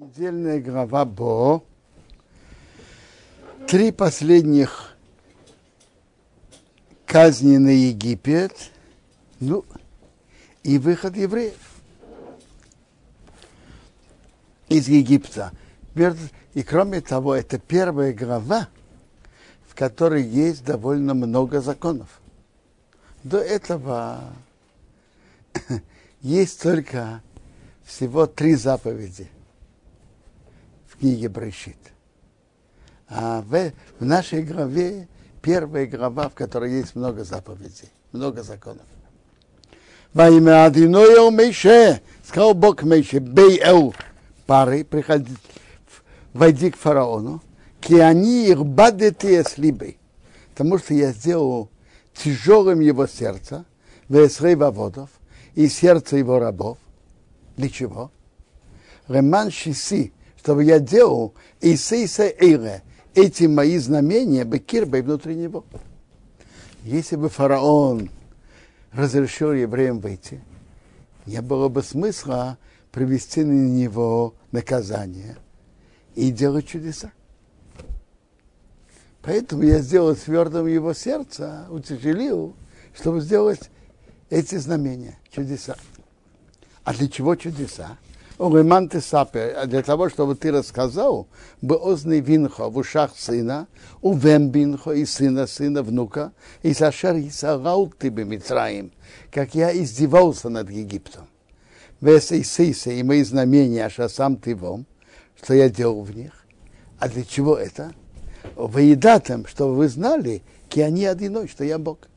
Недельная глава Бо. Три последних казни на Египет. Ну, и выход евреев из Египта. И кроме того, это первая глава, в которой есть довольно много законов. До этого есть только всего три заповеди книге Брещит. А в, в нашей главе первая глава, в которой есть много заповедей, много законов. Во имя Адиноя Мейше, сказал Бог Мейше, бей эл пары, приходи, войди к фараону, ки они их бадете с либой, потому что я сделал тяжелым его сердце, весрей водов и сердце его рабов. Для чего? Реман Шиси, чтобы я делал Исейса Эйре, эти мои знамения, Бекирбой внутри него. Если бы фараон разрешил евреям выйти, не было бы смысла привести на него наказание и делать чудеса. Поэтому я сделал твердым его сердце, утяжелил, чтобы сделать эти знамения, чудеса. А для чего чудеса? Уреман ты сапе, для того, чтобы ты рассказал, бы озный винхо в ушах сына, у вембинхо и сына сына внука, и сашар и сагал ты Митраим, как я издевался над Египтом. Вес и сейсе, и мои знамения, аша сам ты вам, что я делал в них. А для чего это? Воедатым, чтобы вы знали, ки они одиной, что я Бог.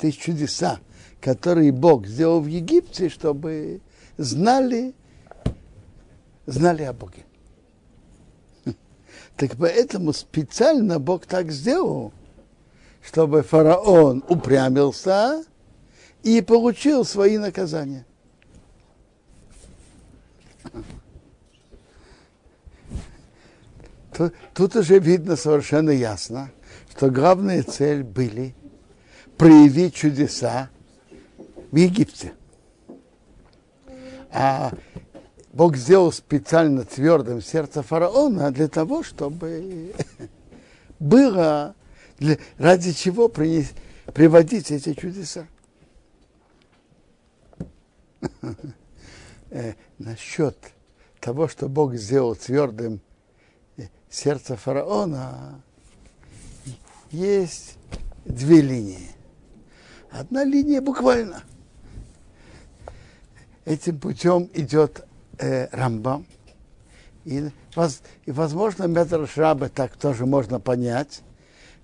Есть чудеса, которые Бог сделал в Египте, чтобы знали, знали о Боге. Так поэтому специально Бог так сделал, чтобы фараон упрямился и получил свои наказания. Тут, тут уже видно совершенно ясно, что главная цель были проявить чудеса в Египте. А Бог сделал специально твердым сердце фараона для того, чтобы было для, ради чего принес, приводить эти чудеса. э, насчет того, что Бог сделал твердым сердце фараона, есть две линии. Одна линия буквально. Этим путем идет э, Рамбам. И, воз, и возможно, Медр Шраба так тоже можно понять,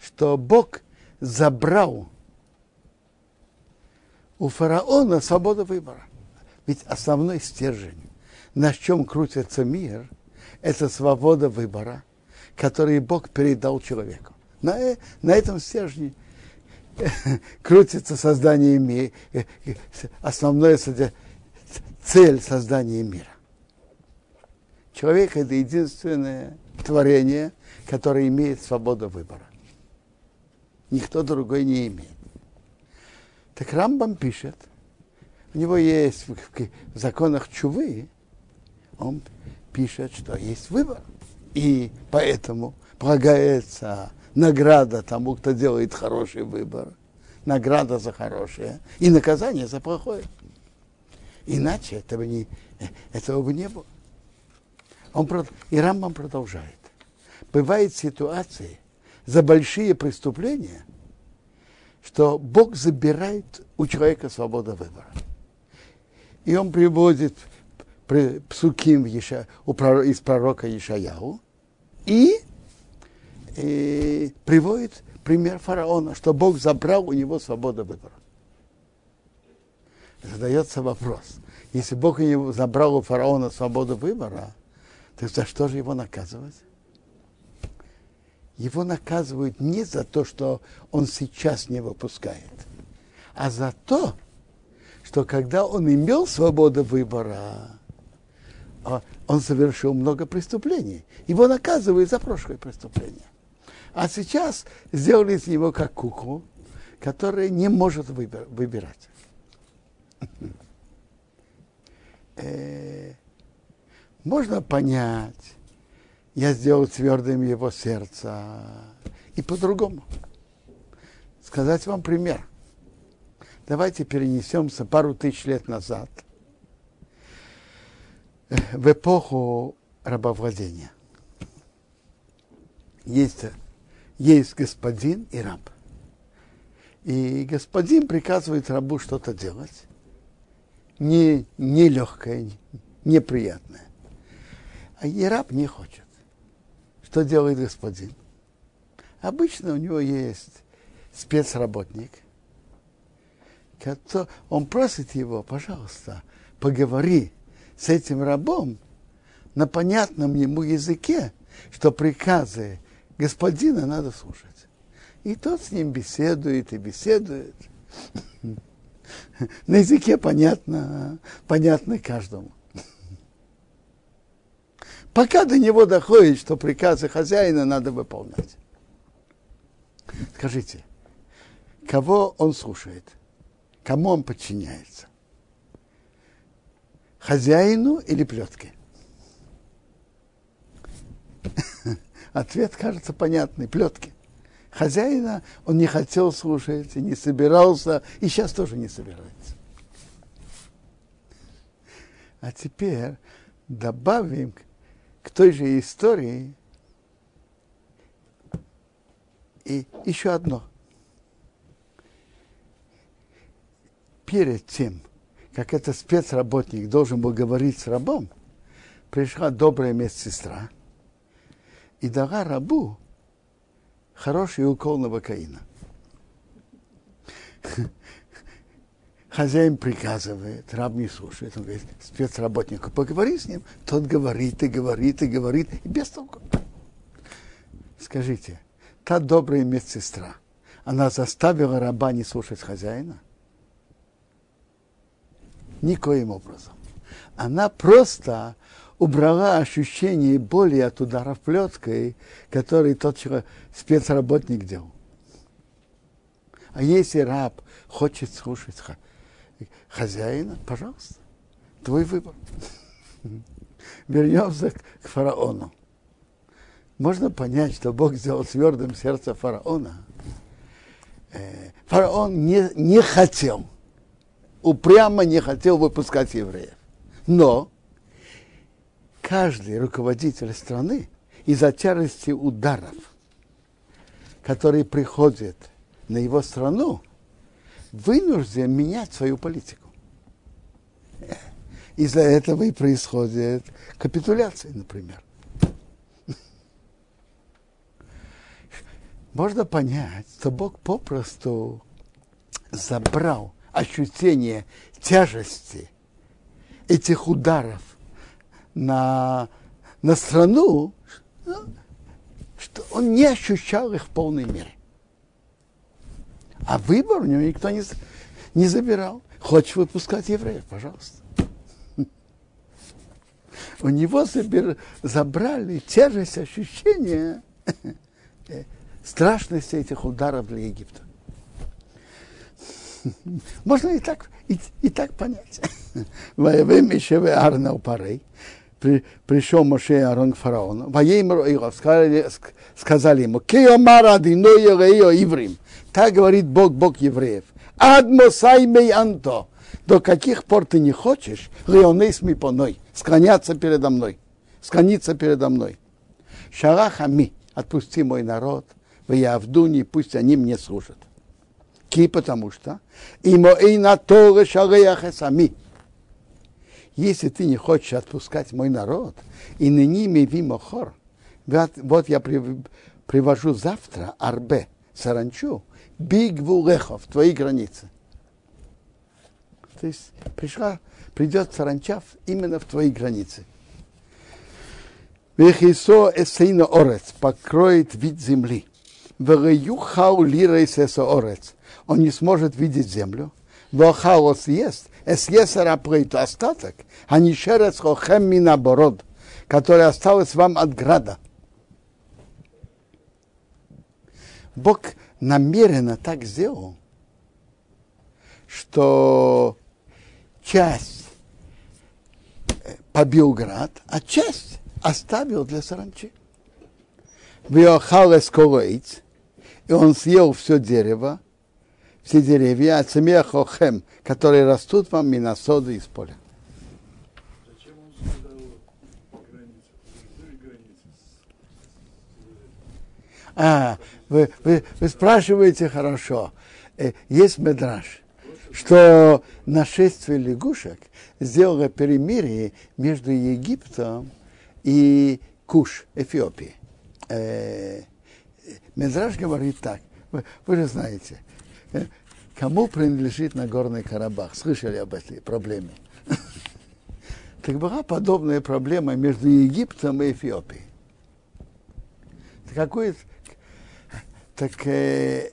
что Бог забрал у фараона свободу выбора. Ведь основной стержень, на чем крутится мир, это свобода выбора, который Бог передал человеку. На, э, на этом стержне крутится создание мира, э, э, основная цель создания мира. Человек – это единственное творение, которое имеет свободу выбора. Никто другой не имеет. Так Рамбам пишет, у него есть в, законах Чувы, он пишет, что есть выбор. И поэтому полагается награда тому, кто делает хороший выбор, награда за хорошее и наказание за плохое. Иначе этого, не, этого бы не было. Он, и Рамбам продолжает. Бывают ситуации за большие преступления, что Бог забирает у человека свободу выбора. И он приводит псуким из пророка Ишаяу и, и приводит пример фараона, что Бог забрал у него свободу выбора. Задается вопрос. Если Бог забрал у фараона свободу выбора, то за что же его наказывать? Его наказывают не за то, что он сейчас не выпускает, а за то, что когда он имел свободу выбора, а он совершил много преступлений. Его наказывают за прошлое преступление. А сейчас сделали из него как куклу, которая не может выбирать. Э, можно понять, я сделал твердым его сердце и по-другому. Сказать вам пример. Давайте перенесемся пару тысяч лет назад в эпоху рабовладения. Есть, есть господин и раб. И господин приказывает рабу что-то делать. Не, не легкое, неприятное. А и раб не хочет. Что делает господин? Обычно у него есть спецработник. Который, он просит его, пожалуйста, поговори с этим рабом на понятном ему языке, что приказы господина надо слушать. И тот с ним беседует и беседует. На языке понятно, понятно каждому. Пока до него доходит, что приказы хозяина надо выполнять. Скажите, кого он слушает? Кому он подчиняется? Хозяину или плетке? Ответ кажется понятный. Плетки. Хозяина он не хотел слушать, и не собирался, и сейчас тоже не собирается. А теперь добавим к той же истории и еще одно. Перед тем, как этот спецработник должен был говорить с рабом, пришла добрая медсестра и дала рабу хороший укол новокаина. Хозяин приказывает, раб не слушает. Он говорит, спецработнику, поговори с ним. Тот говорит и говорит и говорит, и без толку. Скажите, та добрая медсестра, она заставила раба не слушать хозяина? Никоим образом. Она просто убрала ощущение боли от ударов плеткой, который тот спецработник делал. А если раб хочет слушать хозяина, пожалуйста, твой выбор. Вернемся к фараону. Можно понять, что Бог сделал твердым сердце фараона. Э, фараон не, не хотел, упрямо не хотел выпускать евреев. Но каждый руководитель страны из-за тяжести ударов, которые приходят на его страну, вынужден менять свою политику. Из-за этого и происходит капитуляция, например. Можно понять, что Бог попросту забрал ощущение тяжести этих ударов на, на страну, что он не ощущал их в полной мере. А выбор у него никто не, не забирал. Хочешь выпускать евреев, пожалуйста. У него забир, забрали тяжесть ощущения страшности этих ударов для Египта. Можно и так, и, и так понять. Воевым еще Арнау парей. Пришел Моше и Арон к фараону. Воеймер сказали, сказали ему, Киомара Иврим. Так говорит Бог, Бог евреев. Адмосаймей анто. До каких пор ты не хочешь, леонейс ми поной, склоняться передо мной, склониться передо мной. Шарахами, отпусти мой народ, в Явдуни, пусть они мне служат. Ки, потому что и на то сами. Если ты не хочешь отпускать мой народ, и на ними вимохор, вот я привожу завтра арбе, саранчу, бигвулехов, твои границы. То есть пришла, придет саранча именно в твои границы. Вехисо эсейна орец, покроет вид земли. Веюхау лира орец. Он не сможет видеть землю. Вохау съест, эсьесара плейт остаток, а не шерец хохем минабород, который осталось вам от града. Бог намеренно так сделал, что часть побил град, а часть оставил для саранчи. Виохал эсколоиц, и он съел все дерево, все деревья, от хохем, которые растут вам миносоды из поля. А, вы, вы, вы спрашиваете хорошо. Э, есть медраж, что нашествие лягушек сделало перемирие между Египтом и Куш, Эфиопией. Э, Медраж говорит так. Вы, вы же знаете, кому принадлежит Нагорный Карабах? Слышали об этой проблеме? Так была подобная проблема между Египтом и Эфиопией. Какой, так э,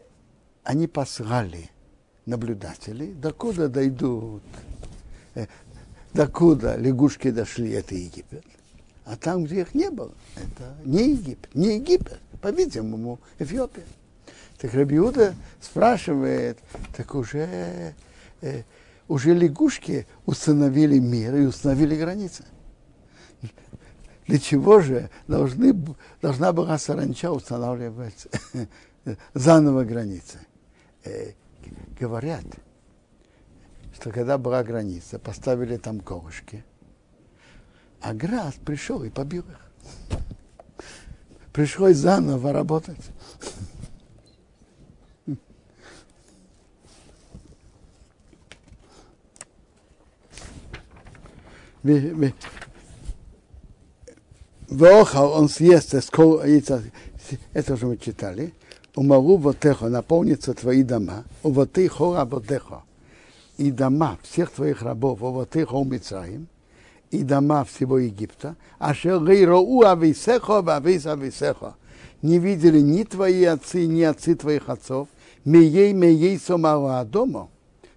они послали наблюдателей, докуда дойдут, э, докуда лягушки дошли, это Египет. А там, где их не было, это не Египет, не Египет, по-видимому, Эфиопия. Так Рабиуда спрашивает, так уже, э, уже лягушки установили мир и установили границы. Для чего же должны, должна была саранча устанавливать заново границы. Э, говорят, что когда была граница, поставили там колышки, а град пришел и побил их. Пришлось заново работать. Вохал он съест, это уже мы читали, умалу вотехо, наполнится твои дома, увотихо работехо, и дома всех твоих рабов, увотихо умицаем, и дома всего Египта, а шелгейроу ависехо вавис ависехо. Не видели ни твои отцы, ни отцы твоих отцов, меей меей сомала дома,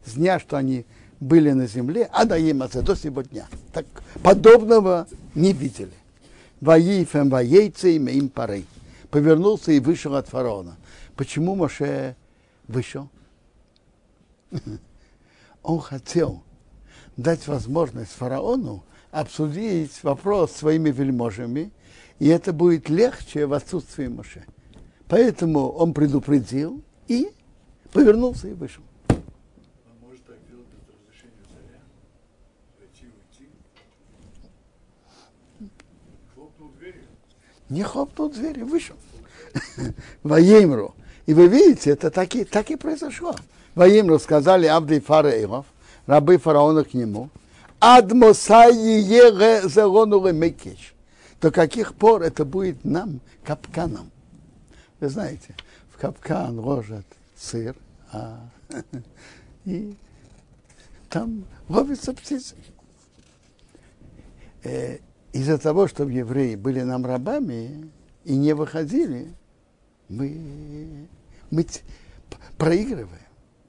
с дня, что они были на земле, а да им до сего дня. Так подобного не видели. Ваифем ваейцы им парей. Повернулся и вышел от фараона. Почему Моше вышел? Он хотел дать возможность фараону обсудить вопрос своими вельможами, и это будет легче в отсутствии Моше. Поэтому он предупредил и повернулся и вышел. Он может так делать без разрешения царя? Войти, уйти? Хлопнул дверью? Не хлопнул дверью, вышел. Воемру. И вы видите, это так и, так и произошло. Воимру сказали Абды Фараилов, рабы фараона к нему, Адмосаи мекеш. До каких пор это будет нам капканом? Вы знаете, в капкан ложат сыр, а, и там ловятся птицы. Из-за того, что евреи были нам рабами и не выходили, мы мы проигрываем.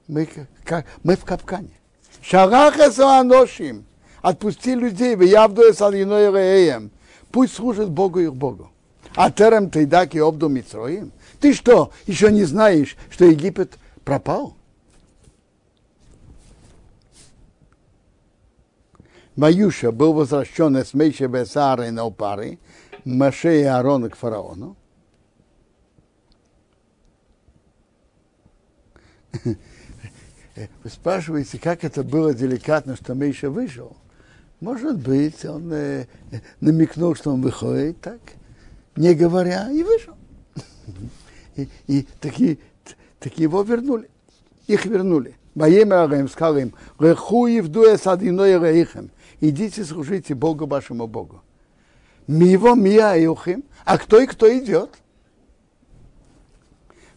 Мы, как, мы в капкане. Шараха аношим. Отпусти людей, в явду реем. Пусть служит Богу их Богу. А терем тейдаки обду Митроим. Ты что, еще не знаешь, что Египет пропал? Маюша был возвращен с Мейше Бесары на Упары, Маше и Аарона к фараону. Вы спрашиваете, как это было деликатно, что Мейша вышел? Может быть, он э, намекнул, что он выходит так, не говоря, и вышел. И, и такие, так его вернули. Их вернули. Воемя сказал им, Реху евдуя садиной рейхем. Идите служите Богу вашему Богу. Миво мия иухим. А кто и кто идет?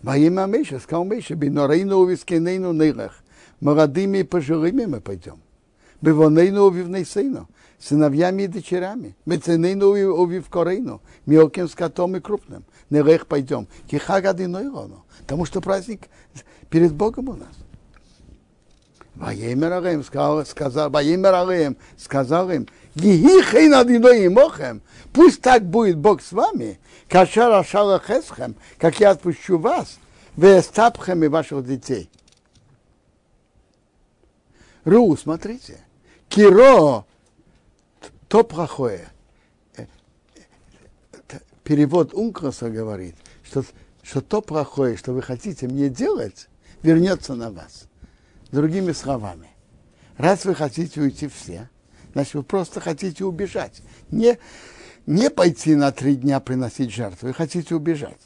Во имя Миша, сказал Миша, бинорейну вискинейну нилах. Молодыми и пожилыми мы пойдем. Бивонейну увивнейсейну. Сыновьями и дочерями. Меценейну увивкорейну. Мелким скотом и крупным. Нелех пойдем. Кихаг одиной рону. Потому что праздник перед Богом у нас. Ваемер сказал, сказал, Ваемер сказал им, Гихихейн одиной имохем, пусть так будет Бог с вами, кашар ашала хесхем, как я отпущу вас, вестапхем и ваших детей. Ру, смотрите, киро, то плохое. Перевод Ункраса говорит, что, что то плохое, что вы хотите мне делать, вернется на вас. Другими словами, раз вы хотите уйти все, значит, вы просто хотите убежать. Не, не пойти на три дня приносить жертву, вы хотите убежать.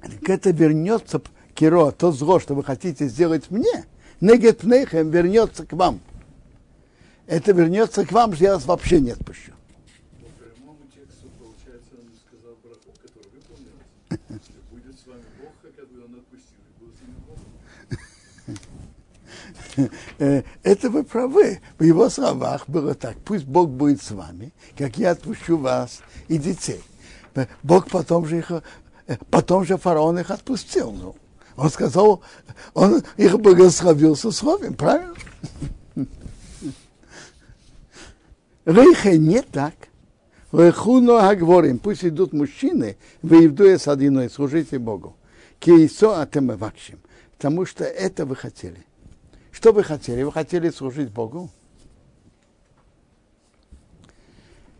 Так это вернется, Киро, то зло, что вы хотите сделать мне, негет вернется к вам. Это вернется к вам, что я вас вообще не отпущу. По прямому тексту, получается, он сказал браху, который выполнился. Если будет с вами Бог, как бы он отпустил, и будет с ним Бог. Э, Это вы правы. В его словах было так. Пусть Бог будет с вами, как я отпущу вас и детей. Э, Бог потом же их, э, потом же фараон их отпустил. Ну, он сказал, он их благословил со словом, правильно? Рейхе не так. Рехуно говорим, пусть идут мужчины, вы идуя с одиной, служите Богу. Кейсо атемевакшим. Потому что это вы хотели. Что вы хотели? Вы хотели служить Богу?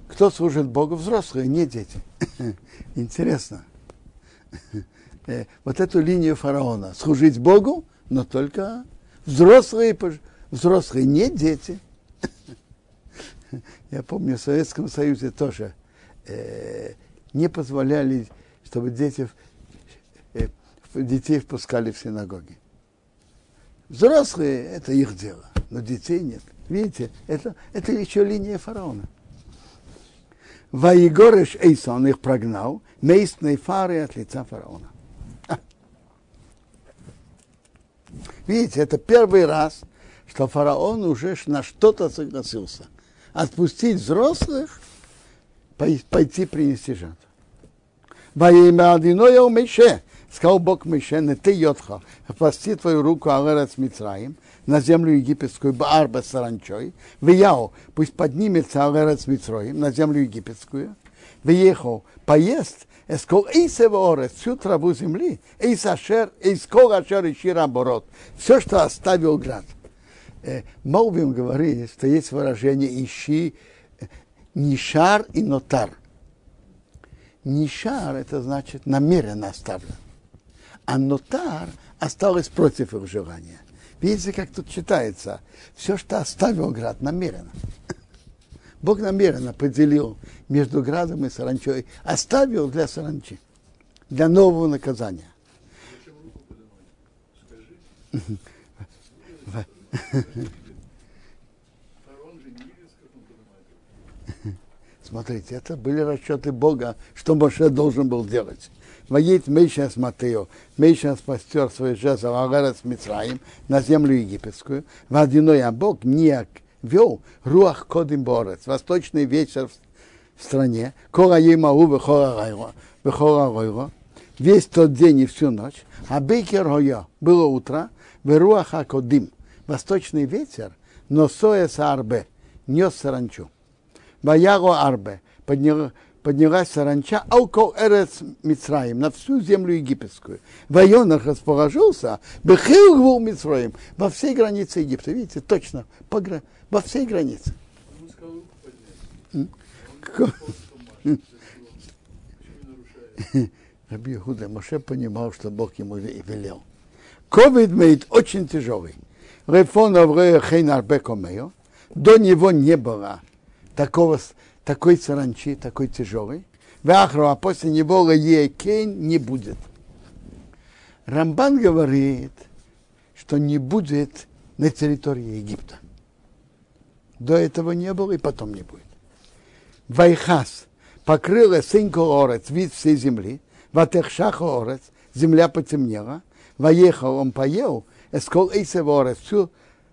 Кто служит Богу? Взрослые, не дети. Интересно. Э, Вот эту линию фараона. Служить Богу, но только взрослые, взрослые, не дети. Я помню, в Советском Союзе тоже э, не позволяли, чтобы дети, э, детей впускали в синагоги. Взрослые – это их дело, но детей нет. Видите, это, это еще линия фараона. Ваегореш Эйсон их прогнал, местные фары от лица фараона. А. Видите, это первый раз, что фараон уже на что-то согласился. Отпустить взрослых, пой- пойти принести жертву. Во имя Адиноя у Мише, сказал Бог Мише, не ты йотха, опусти твою руку Алерец Мицраим, на землю египетскую, Баарба саранчой, Вияу, пусть поднимется Алерец Мицраим, на землю египетскую, Виехал, поест, эскол эйсева орес, всю траву земли, эйс ашер, эйскол ашер и шираборот, все, что оставил град. Э, Молвим говорит, что есть выражение ищи, э, нишар и нотар. Нишар это значит намеренно оставлен. А нотар осталось против их желания. Видите, как тут читается? Все, что оставил град, намеренно. Бог намеренно поделил между градом и саранчой, оставил для саранчи, для нового наказания. Смотрите, это были расчеты Бога, что Моше должен был делать. Воит с Матео. Мейша спастер свой жезл Агарас Мицраим на землю египетскую. Водяной Бог не вел Руах Кодим Борец, восточный вечер в стране. Кора Емау Вехора Ройро. Весь тот день и всю ночь. А Бейкер Хойо было утро. Веруах Акодим. Восточный ветер, но Соэс Арбе нес саранчу. Ваяго Арбе, подняла, поднялась саранча, алко эрец Мицраим, на всю землю египетскую. Вайонах расположился, бехил гвул Мицраим, во всей границе Египта. Видите, точно, по, во всей границе. Раби Худа Моше понимал, что Бог ему велел. Ковид мейт очень тяжелый. Рефонов Хейнар Бекомео. До него не было такого, такой саранчи, такой тяжелой. Вахру, а после него Кейн не будет. Рамбан говорит, что не будет на территории Египта. До этого не было и потом не будет. Вайхас покрыла сынку орец, вид всей земли, ватехшаха орец, земля потемнела, воехал он поел, эскол эйсев орец, всю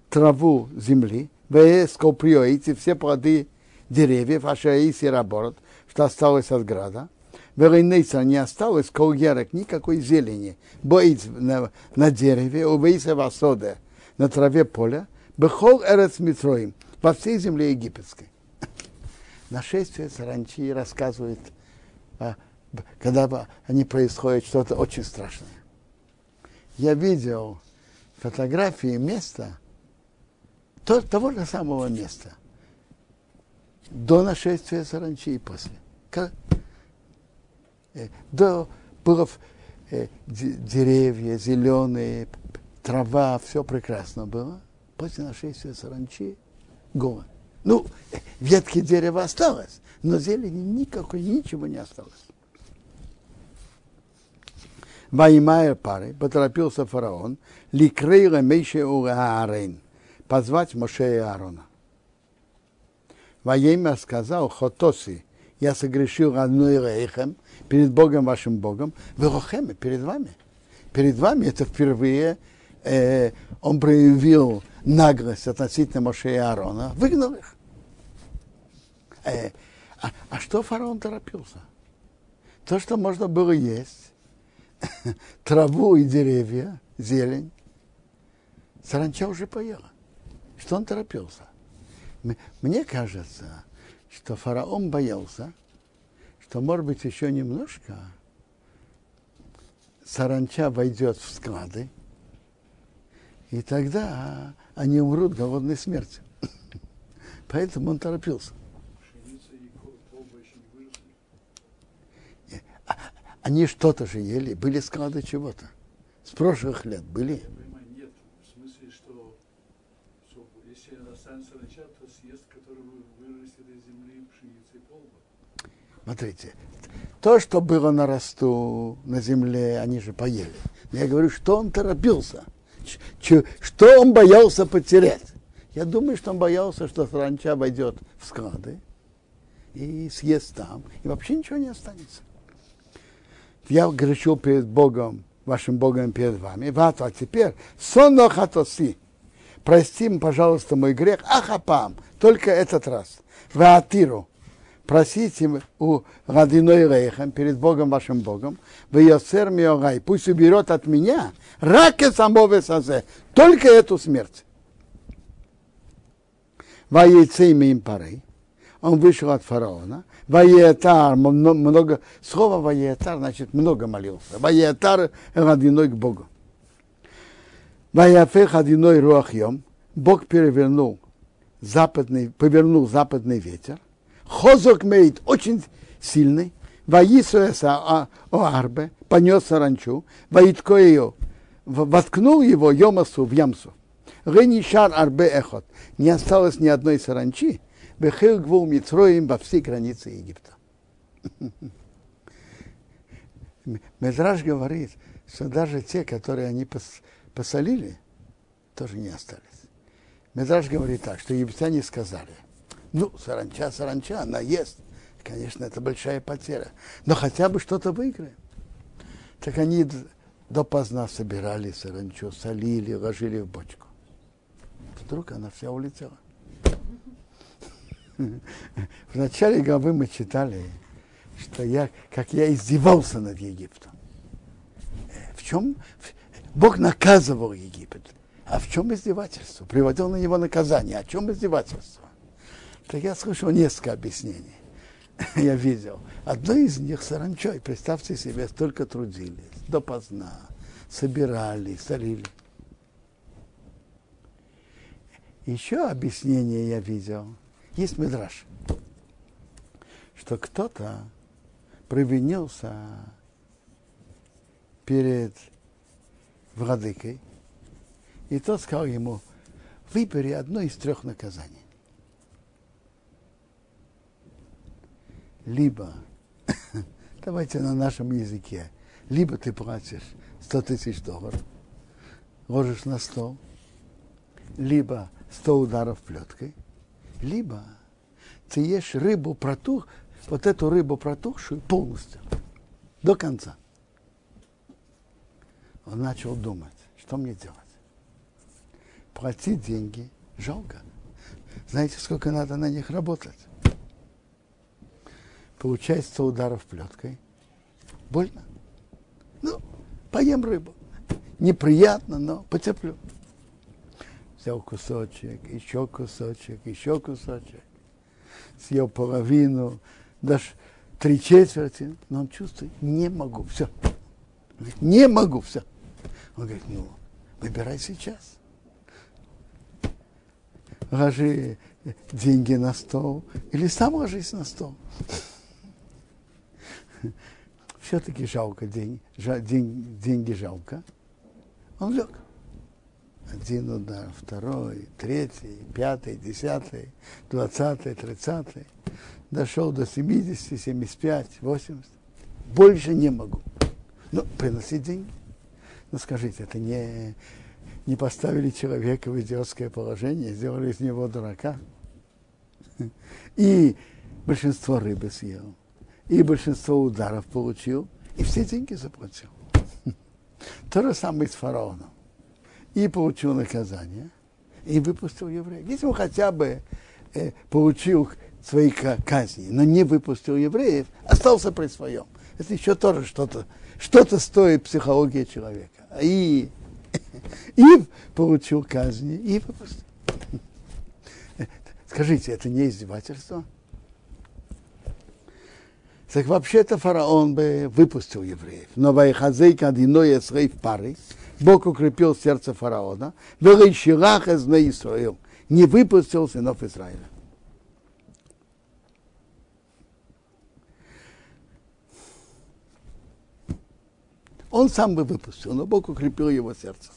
траву земли, вэскол приоите, все плоды деревьев, аша эйси раборот, что осталось от града, Верейнейса не осталось, кол ярок, никакой зелени. Боит на, на дереве, увейся васоде, на траве поля, бехол эрец митроим, во всей земле египетской. Нашествие саранчи рассказывает, а, когда они происходят, что-то очень страшное. Я видел фотографии места, то- того же самого места. До нашествия саранчи и после. Как? Э, До было э, де- деревья зеленые, трава, все прекрасно было. После нашествия саранчи голод. Ну, э, ветки дерева осталось, но зелени никакой, ничего не осталось. Ваймая пары, поторопился фараон, ликрейла мейше Аарон, позвать Моше и Аарона. Воемя сказал Хотоси, я согрешил одной рейхем перед Богом вашим Богом, Верохеме, перед вами. Перед вами это впервые э, он проявил наглость относительно Моше и Аарона, выгнал их. Э, а, а что фараон торопился? То, что можно было есть, траву и деревья, зелень, саранча уже поела. Что он торопился? Мне кажется, что фараон боялся, что, может быть, еще немножко саранча войдет в склады, и тогда они умрут голодной смертью. Поэтому он торопился. Не выросли. Они что-то же ели, были склады чего-то. С прошлых лет были. Я понимаю, нет. В смысле, что, что если останется саранча, то съест, который вы- вырастет из земли пшеница и полба. Смотрите, то, что было на росту, на земле, они же поели. Я говорю, что он торопился, что он боялся потерять. Я думаю, что он боялся, что саранча войдет в склады и съест там, и вообще ничего не останется. Я грешил перед Богом, вашим Богом перед вами. Вот, а теперь сонно хатоси. Прости, пожалуйста, мой грех. Ахапам, только этот раз. Ваатиру. Просите у Радиной Рейхем, перед Богом вашим Богом, в Йосер Миогай, пусть уберет от меня раке самого сазе, только эту смерть. Воейцы им пары. Он вышел от фараона. Ваетар, много, слово Ваетар значит много молился. Ваетар родиной к Богу. Ваяфех одиной руахьем. Бог перевернул западный, повернул западный ветер. Хозок мейт очень сильный. Ваисуэса Оарбе понес саранчу. Ваитко ее, воткнул его Йомасу в ямсу. Ренишар Арбе Эхот. Не осталось ни одной саранчи. Бехил гвул Митроим во всей границе Египта. Медраж говорит, что даже те, которые они пос- посолили, тоже не остались. Медраж говорит так, что египтяне сказали, ну, саранча, саранча, она ест. Конечно, это большая потеря. Но хотя бы что-то выиграем. Так они допоздна собирали саранчу, солили, ложили в бочку. Вдруг она вся улетела. В начале главы мы читали, что я, как я издевался над Египтом. Э, В чем? Бог наказывал Египет. А в чем издевательство? Приводил на него наказание. О чем издевательство? Так я слышал несколько объяснений. Я видел. Одно из них саранчой. Представьте себе, столько трудились. Допоздна. Собирали, солили. Еще объяснение я видел. Есть мидраж, что кто-то провинился перед владыкой, и тот сказал ему, выбери одно из трех наказаний. Либо, давайте на нашем языке, либо ты платишь 100 тысяч долларов, ложишь на стол, либо 100 ударов плеткой, либо ты ешь рыбу протух, вот эту рыбу протухшую полностью, до конца. Он начал думать, что мне делать. Платить деньги жалко. Знаете, сколько надо на них работать? Получать 100 ударов плеткой. Больно. Ну, поем рыбу. Неприятно, но потерплю. Взял кусочек, еще кусочек, еще кусочек. Съел половину, даже три четверти. Но он чувствует, не могу, все. Не могу, все. Он говорит, ну, выбирай сейчас. Ложи деньги на стол или сам ложись на стол. Все-таки жалко деньги, день, деньги жалко. Он лег. Один удар, второй, третий, пятый, десятый, двадцатый, тридцатый. Дошел до 70, 75, 80. Больше не могу. Ну, приносить деньги. Ну, скажите, это не, не поставили человека в идиотское положение, сделали из него дурака. И большинство рыбы съел, и большинство ударов получил, и все деньги заплатил. То же самое с фараоном. И получил наказание, и выпустил евреев. Если он хотя бы э, получил свои казни, но не выпустил евреев, остался при своем. Это еще тоже что-то, что-то стоит психология человека. И, и получил казни, и выпустил. Скажите, это не издевательство? Так вообще-то фараон бы выпустил евреев. Но Вайхазейка Адиной Эсрей в пары, Бог укрепил сердце фараона, Велайширах из Израил, не выпустил сынов Израиля. Он сам бы выпустил, но Бог укрепил его сердце.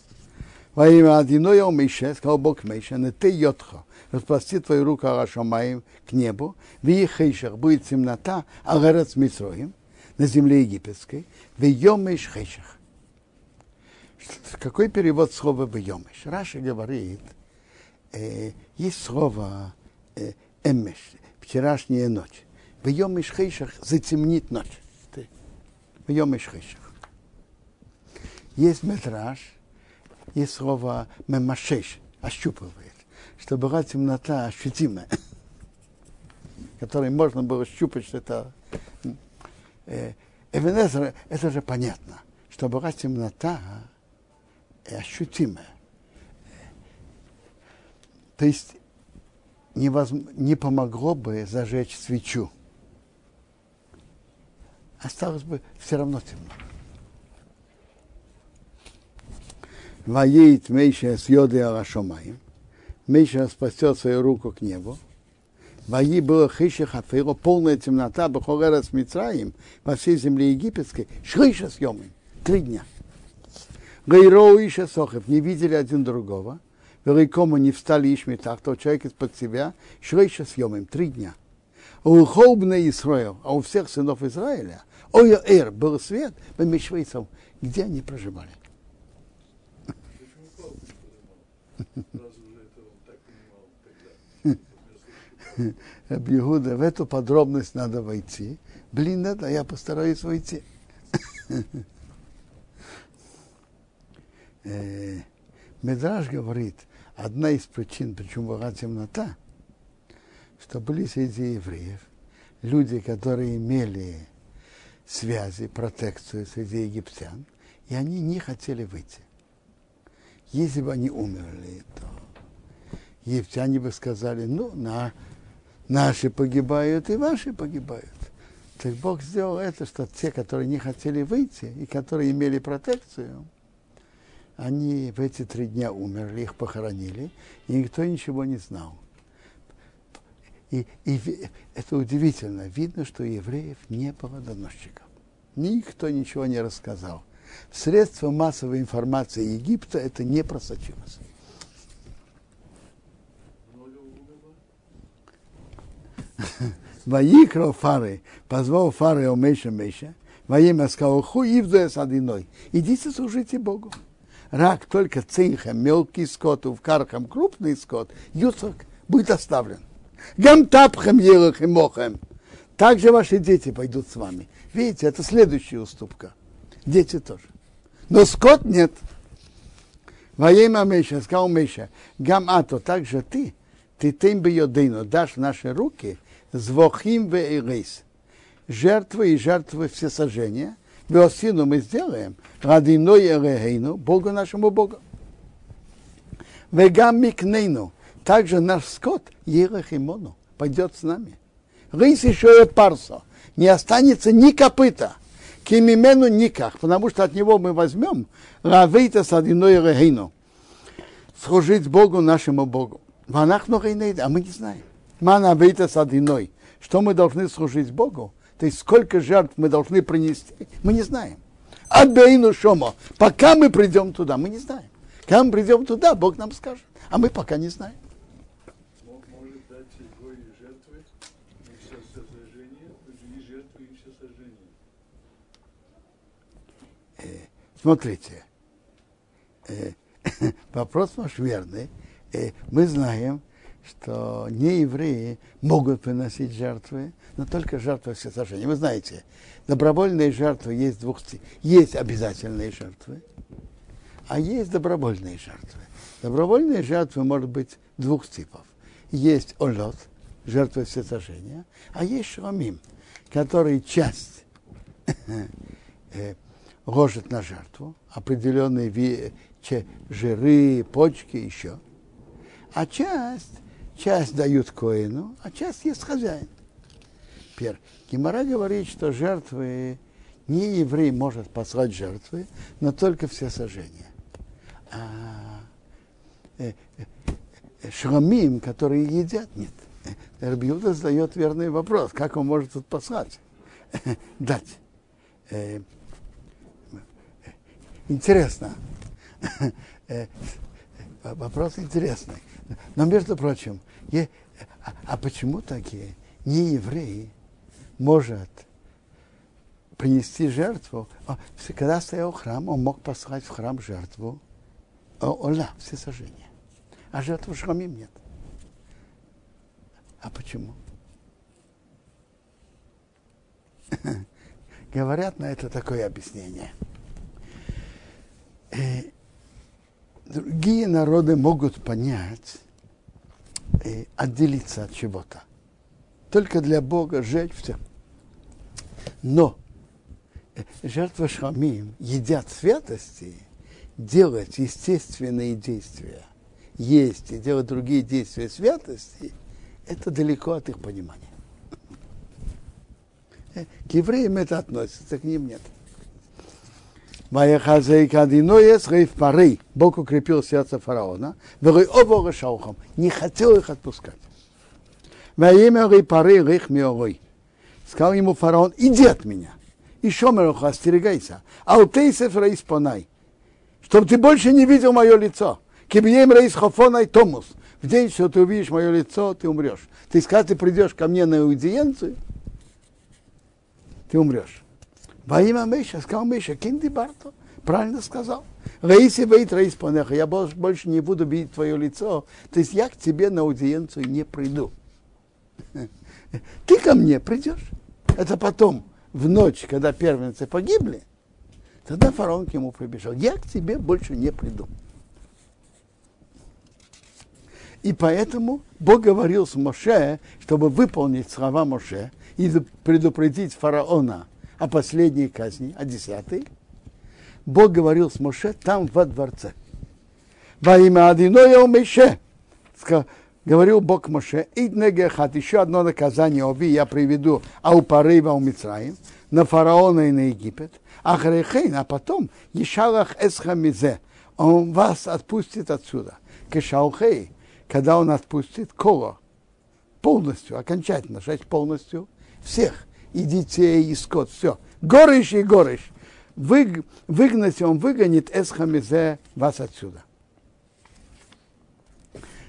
Во имя Адиноя Мише, сказал Бог Мише, не ты йотха, распрости твою руку Арашамаем к небу, в Ехейшах будет темнота, а город Митроим, на земле египетской, в Йомеш Хейшах. Какой перевод слова в Йомеш? Раша говорит, э, есть слово э, эмеш, вчерашняя ночь. В Йомеш Хейшах затемнит ночь. В Йомеш Хейшах. Есть метраж, есть слово мемашеш, ощупывает, что была темнота ощутимая, которой можно было щупать, что это... Э, Эвенезер, это же понятно, что была темнота ощутимая. То есть невозможно, не помогло бы зажечь свечу. Осталось бы все равно темно. Ваит Мейша с Йоды Арашомаем. Мейша спасет свою руку к небу. Ваи было хиша хафейло, полная темнота, бахорера с Мицраем, во всей земле египетской, шриша съемы, три дня. Гайроу и Сохев не видели один другого, великому не встали Ишмитах, то человек из-под себя, шриша съемым, три дня. У Хоубна Исраил, а у всех сынов Израиля, Оя Эр, был свет, по Мишвейцам, где они проживали. Бьюда, в эту подробность надо войти. Блин, это я постараюсь войти. э, Медраж говорит, одна из причин, почему была темнота, что были среди евреев люди, которые имели связи, протекцию среди египтян, и они не хотели выйти. Если бы они умерли, то египтяне бы сказали, ну, на, наши погибают и ваши погибают. Так Бог сделал это, что те, которые не хотели выйти и которые имели протекцию, они в эти три дня умерли, их похоронили, и никто ничего не знал. И, и это удивительно. Видно, что у евреев не было доносчиков. Никто ничего не рассказал. Средства массовой информации Египта это не просочилось. Ваикро Фары, позвал Фары о Меша Меша, во имя сказал, ху ивдуя с одиной, идите служите Богу. Рак только цинхем, мелкий скот, в кархам крупный скот, юцок будет оставлен. Гамтапхем елах и мохем. Также ваши дети пойдут с вами. Видите, это следующая уступка. Дети тоже. Но скот нет. Во имя Миша, сказал Миша, гам ато, также ты, ты тем бы йодейну, дашь наши руки звохим ве ирейс. Жертвы и жертвы все сожжения. Веосину мы сделаем ради ной эрехейну, Богу нашему Богу. Вегам микнейну, также наш скот, Ерехимону, пойдет с нами. Рейс еще и парсо, не останется ни копыта. Кимимену никак, потому что от него мы возьмем равейта с одиной регейну. Служить Богу, нашему Богу. Ванахну гейнейд, а мы не знаем. Мана вейта с одиной. Что мы должны служить Богу? То есть сколько жертв мы должны принести, мы не знаем. Адбейну шомо. Пока мы придем туда, мы не знаем. Когда мы придем туда, Бог нам скажет. А мы пока не знаем. Мо- Может дать его и жертвы, и все сожжение, и жертвы, и все сожжение. Смотрите, э, вопрос ваш верный. Э, мы знаем, что не евреи могут приносить жертвы, но только жертвы всесожжения. Вы знаете, добровольные жертвы есть двух Есть обязательные жертвы, а есть добровольные жертвы. Добровольные жертвы может быть двух типов. Есть олот, жертва всесожжения, а есть шрамим, который часть э, ложит на жертву, определенные ви- че- жиры, почки, еще. А часть, часть дают коину, а часть есть хозяин. Пер. Гимара говорит, что жертвы не еврей может послать жертвы, но только все сожжения. А э, э, э, шрамим, которые едят, нет. Рабиуда задает верный вопрос, как он может тут послать, дать. Э, Интересно. Э, Вопрос интересный. Но, между прочим, а, а почему такие не евреи может принести жертву? Когда стоял храм, он мог послать в храм жертву ола, все сожжения. А жертву шрамим нет. А почему? Говорят на это такое объяснение. Э, другие народы могут понять, э, отделиться от чего-то. Только для Бога жечь все. Но э, жертва шамим едят святости, делать естественные действия, есть и делать другие действия святости, это далеко от их понимания. Э, К евреям это относится, к ним нет. Пары. Бог укрепил сердце фараона. Не хотел их отпускать. пары. Сказал ему фараон, иди от меня. И шомеруху остерегайся. Алтейсев рейс понай. Чтобы ты больше не видел мое лицо. Кибием рейс хофонай томус. В день, что ты увидишь мое лицо, ты умрешь. Ты скажешь, ты придешь ко мне на аудиенцию, ты умрешь. Во имя Меша, сказал Меша, кинди барто. Правильно сказал. Раиси вейт раис понеха. Я больше, больше не буду видеть твое лицо. То есть я к тебе на аудиенцию не приду. Ты ко мне придешь. Это потом, в ночь, когда первенцы погибли, тогда фараон к нему прибежал. Я к тебе больше не приду. И поэтому Бог говорил с Моше, чтобы выполнить слова Моше и предупредить фараона о последней казни, о десятой. Бог говорил с Моше там, во дворце. Во имя Адиноя Меше, говорил Бог Моше, Иднегехат, еще одно наказание оби я приведу, а у Парыва, у Мицраим, на фараона и на Египет, а Хрехейн, а потом Ешалах Эсхамизе, он вас отпустит отсюда. Кешалхей, когда он отпустит кого? Полностью, окончательно, шесть полностью, всех, и детей, и скот, все. Горыш и горыш. Вы, выгнать он выгонит Эсхамизе вас отсюда.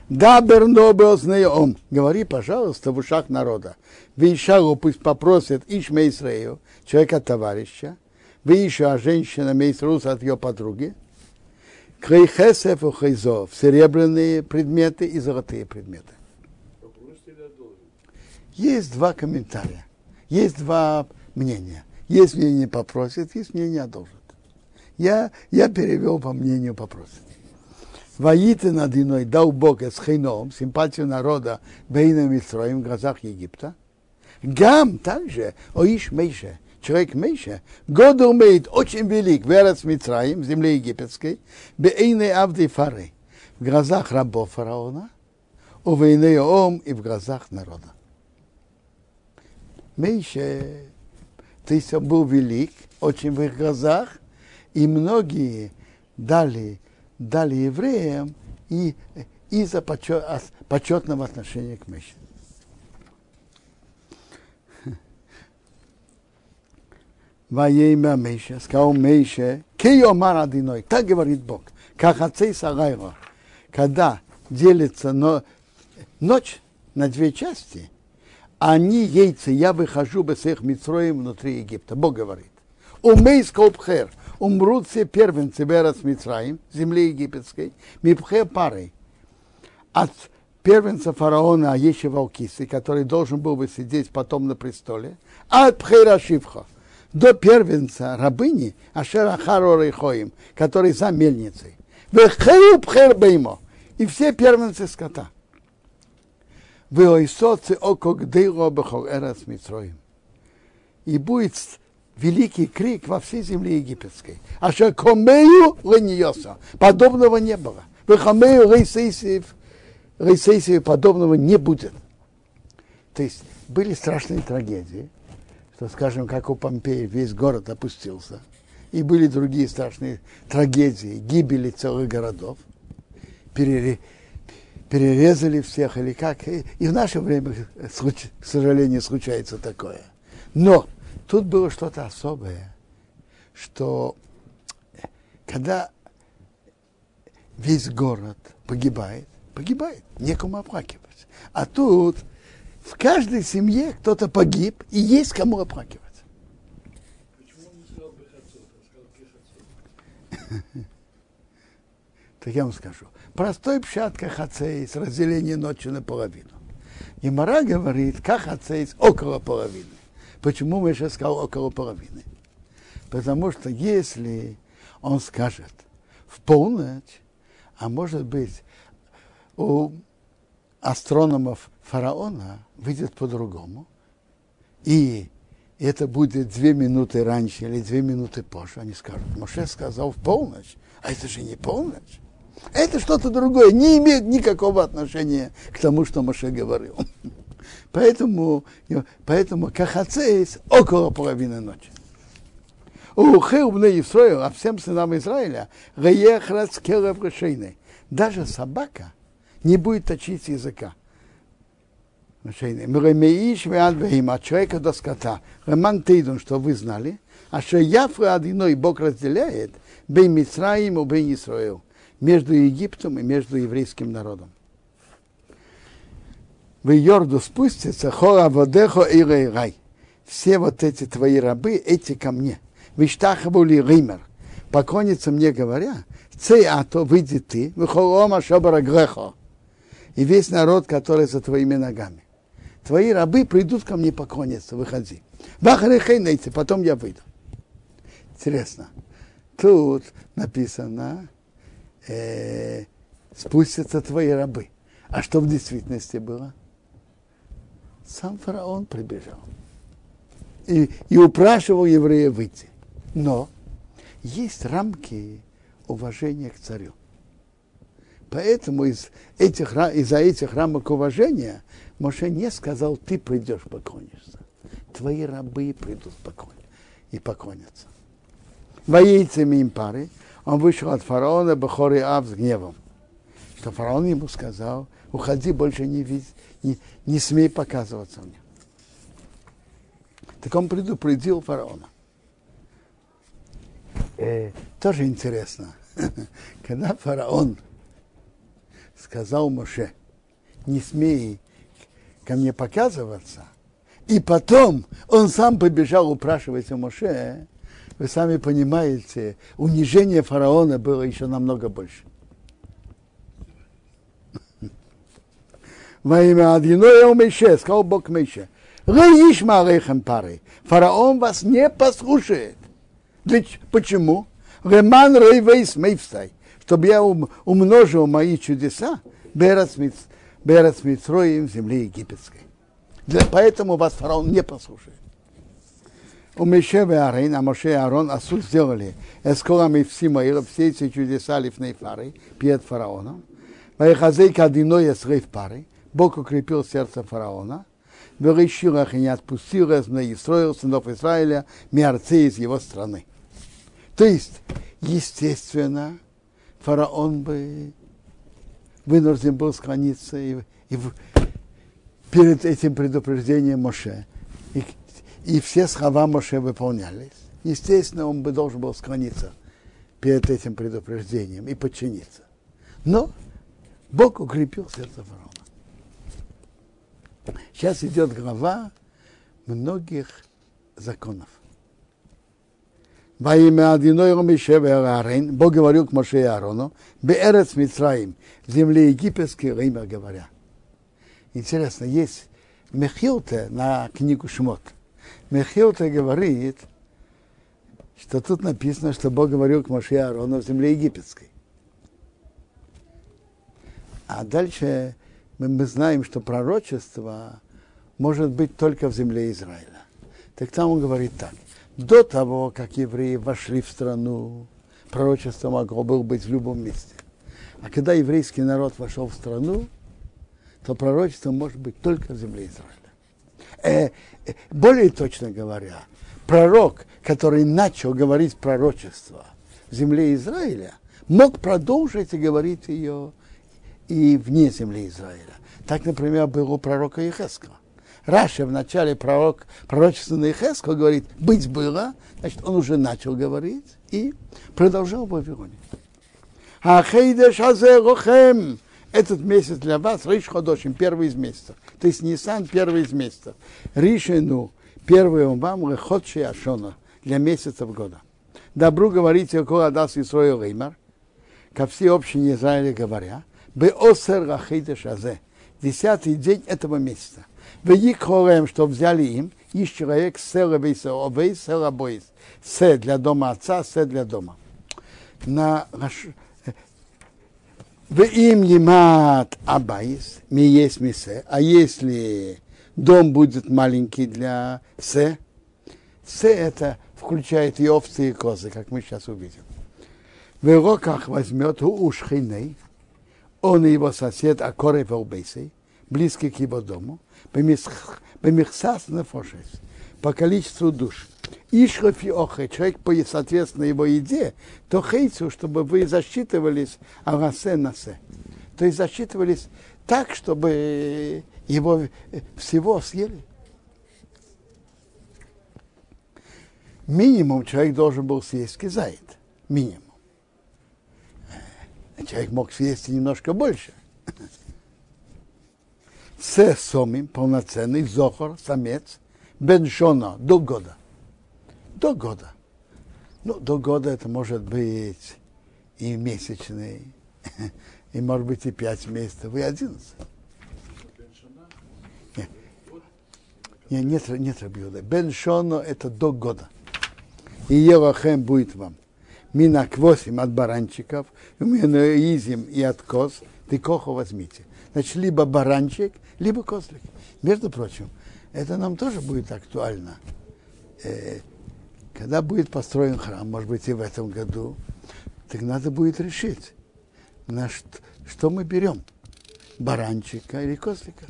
Да, Бернобелснеом, говори, пожалуйста, в ушах народа. Вишалу пусть попросит Иш Мейсрею, человека-товарища, вы еще а женщина Мейсрус от ее подруги, Крейхесев и Хайзов, серебряные предметы и золотые предметы. Есть два комментария, есть два мнения. Есть мнение попросит, есть мнение одолжит. Я, я перевел по мнению попросит. Воиты над иной дал Бог с хейном, симпатию народа Бейном и в глазах Египта. Гам также, Оиш Мейше, человек Мейше, год умеет очень велик, верец Мицраим, в земле египетской, Бейны Авды Фары, в глазах рабов фараона, у войны Ом и в глазах народа. Мейше, он был велик, очень в их глазах, и многие дали, дали евреям и, из-за почетного отношения к Меше. Воейма Мейша, сказал Мейша, Киомар Адиной, так говорит Бог, как отцей Сагайро, когда делится но, ночь на две части, они яйца, я выхожу без их Митроем внутри Египта. Бог говорит. Умей скопхер, умрут все первенцы Берас Митраим, земли египетской, мипхе парой. От первенца фараона Аеши Валкисы, который должен был бы сидеть потом на престоле, а от Пхейра Шивха, до первенца рабыни Ашера Харора Хоим, который за мельницей. Вехею Пхер Беймо, и все первенцы скота. И будет великий крик во всей земле египетской. А что комею лениоса. Подобного не было. Вехамею рейсейсиев, рейсейсиев подобного не будет. То есть были страшные трагедии, что, скажем, как у Помпеи весь город опустился. И были другие страшные трагедии, гибели целых городов. Перери, перерезали всех или как. И, и в наше время, к сожалению, случается такое. Но тут было что-то особое, что когда весь город погибает, погибает, некому оплакивать. А тут в каждой семье кто-то погиб, и есть кому оплакивать. Так я вам скажу. Простой пшат кахацейс, разделение ночи наполовину. И Мара говорит, кахацейс около половины. Почему мы сейчас сказал около половины? Потому что если он скажет в полночь, а может быть у астрономов фараона выйдет по-другому, и это будет две минуты раньше или две минуты позже, они скажут, Моше сказал в полночь, а это же не полночь. Это что-то другое, не имеет никакого отношения к тому, что Моше говорил. Поэтому, поэтому кахацейс около половины ночи. У Хеубне Исраил, а всем сынам Израиля. Даже собака не будет точить языка. От человека до скота. Реман Тейдун, что вы знали, а что Яфра одиной Бог разделяет, бей Мицраим бей Исраил, между Египтом и между еврейским народом в Йорду спустится, хора водехо и рай. Все вот эти твои рабы, эти ко мне. Виштахабули ример. Поклонятся мне, говоря, цей ато, выйди ты, выхолома шобара грехо. И весь народ, который за твоими ногами. Твои рабы придут ко мне поклоняться, выходи. Бахарехей найти, потом я выйду. Интересно. Тут написано, э, спустятся твои рабы. А что в действительности было? сам фараон прибежал и, и упрашивал еврея выйти. Но есть рамки уважения к царю. Поэтому из этих, из-за этих рамок уважения Моше не сказал, ты придешь поклонишься. Твои рабы придут поклон, и поклонятся. Воейцами им пары, он вышел от фараона Бахори Ав с гневом. Что фараон ему сказал, уходи, больше не, видь, не, не смей показываться мне. Так он предупредил фараона. Э, тоже интересно, когда фараон сказал Моше, не смей ко мне показываться, и потом он сам побежал упрашивать у Моше, вы сами понимаете, унижение фараона было еще намного больше. во имя Адиноя Мейше, сказал Бог Мейше, Реишма Рейхем пары. Фараон вас не послушает. Почему? Реман Рейвейс Мейвстай. Чтобы я умножил мои чудеса, Берас Митроим в земле египетской. Поэтому вас фараон не послушает. У Меше и Арейн, а Моше и Арон Асу сделали эсколами Всимаила, все эти чудеса лифней фары перед фараоном. Вайхазей кадиной эсрейв пары. Бог укрепил сердце фараона, выращил их и не отпустил из Исраил, сынов Израиля, мерцы из его страны. То есть, естественно, фараон бы вынужден был склониться и, и в- перед этим предупреждением Моше. И, все слова Моше выполнялись. Естественно, он бы должен был склониться перед этим предупреждением и подчиниться. Но Бог укрепил сердце фараона. Сейчас идет глава многих законов. Во имя Адиной Аарон, Бог говорил к Моше и Аарону, Беэрец Мицраим, в земле египетской, во имя говоря. Интересно, есть Мехилте на книгу Шмот. Мехилте говорит, что тут написано, что Бог говорил к Моше и в земле египетской. А дальше мы, мы знаем, что пророчество может быть только в земле Израиля. Так там он говорит так. До того, как евреи вошли в страну, пророчество могло быть в любом месте. А когда еврейский народ вошел в страну, то пророчество может быть только в земле Израиля. Э, э, более точно говоря, пророк, который начал говорить пророчество в земле Израиля, мог продолжить и говорить ее и вне земли Израиля. Так, например, было у пророка Ехескова. Раша в начале пророк, пророчества на Ехескова говорит, быть было, значит, он уже начал говорить и продолжал в Вавилоне. Ахейдеш азерохем. Этот месяц для вас, Риш Ходошим, первый из месяцев. То есть Нисан, первый из месяцев. Ришину, первый вам, Рехотши Ашона, для месяцев года. Добру говорите, около Адас Исроил Реймар, ко всей общине Израиля говоря, Беосер Рахейдеш Азе, десятый день этого месяца. В Якхорем, что взяли им, из человек села вейса, села боис. Се для дома отца, се для дома. На в им лимат абайс, ми есть мисе, а если дом будет маленький для се, се это включает и овцы, и козы, как мы сейчас увидим. В руках возьмет у ушхиней, он и его сосед Акоре Велбейсей, близкий к его дому, бемихсас нефошес, по количеству душ. Ишхов и охе, человек по соответственно его еде, то хейцу, чтобы вы засчитывались агасе насе. То есть засчитывались так, чтобы его всего съели. Минимум человек должен был съесть кизайт. Минимум. Человек мог съесть немножко больше. С сомим, полноценный, зохор, самец, беншона, до года. До года. Ну, до года это может быть и месячный, и может быть и пять месяцев, и одиннадцать. Нет, нет, нет, нет Рабиуда. Беншоно это до года. И Елахем будет вам. Мина квосим от баранчиков, изим и от коз, ты коху возьмите. Значит, либо баранчик, либо козлик. Между прочим, это нам тоже будет актуально. Когда будет построен храм, может быть, и в этом году, так надо будет решить, на что, что мы берем, баранчика или козлика.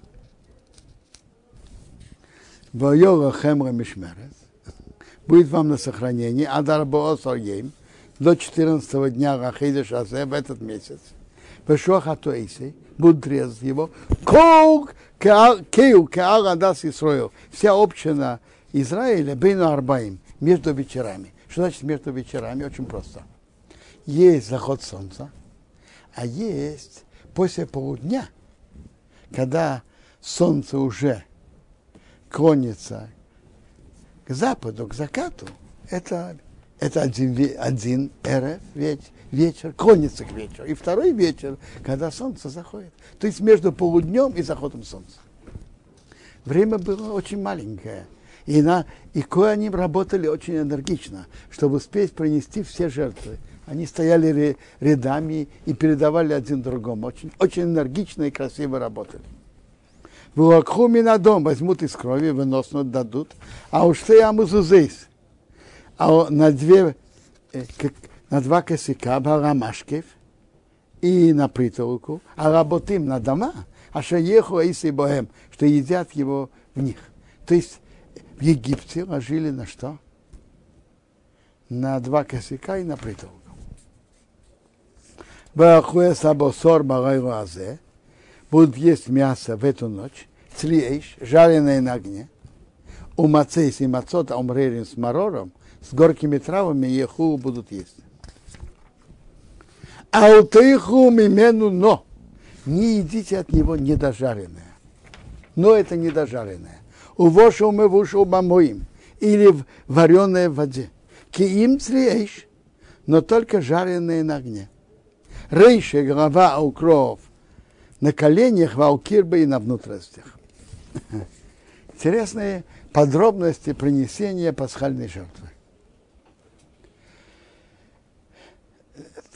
Воёга хемра мишмерес будет вам на сохранение, адар боосоем, до 14 дня Рахида Шазе в этот месяц. Вешоха Туэйси, будут резать его. Кол Кеу Кеал Адас Исроил. Вся община Израиля Бейну Арбаим, между вечерами. Что значит между вечерами? Очень просто. Есть заход солнца, а есть после полудня, когда солнце уже клонится к западу, к закату, это, это один, один эрев, вечер, вечер, клонится к вечеру. И второй вечер, когда солнце заходит. То есть между полуднем и заходом солнца. Время было очень маленькое. И, на, и коаним работали очень энергично, чтобы успеть принести все жертвы. Они стояли рядами и передавали один другому. Очень, очень энергично и красиво работали. Вуакхуми на дом возьмут из крови, выносно дадут, а уж ты амузузейс. А на две, на два косяка барамашкев и на притолку, а работим на дома, а шаеху и боhem, что едят его в них. То есть в Египте ложили на что? На два косяка и на притолку. Будут есть мясо в эту ночь. Цлиэйш, жареное на огне. У мацейс и мацот омрерин с марором, с горькими травами еху будут есть. А у тейху мимену но. Не едите от него недожаренное. Но это недожаренное. У вошел мы вышел мамоим. Или в вареное в воде. Киим цлиэйш, но только жареное на огне. Рейше, голова, укров, на коленях, валкирбы и на внутренностях. Интересные подробности принесения пасхальной жертвы.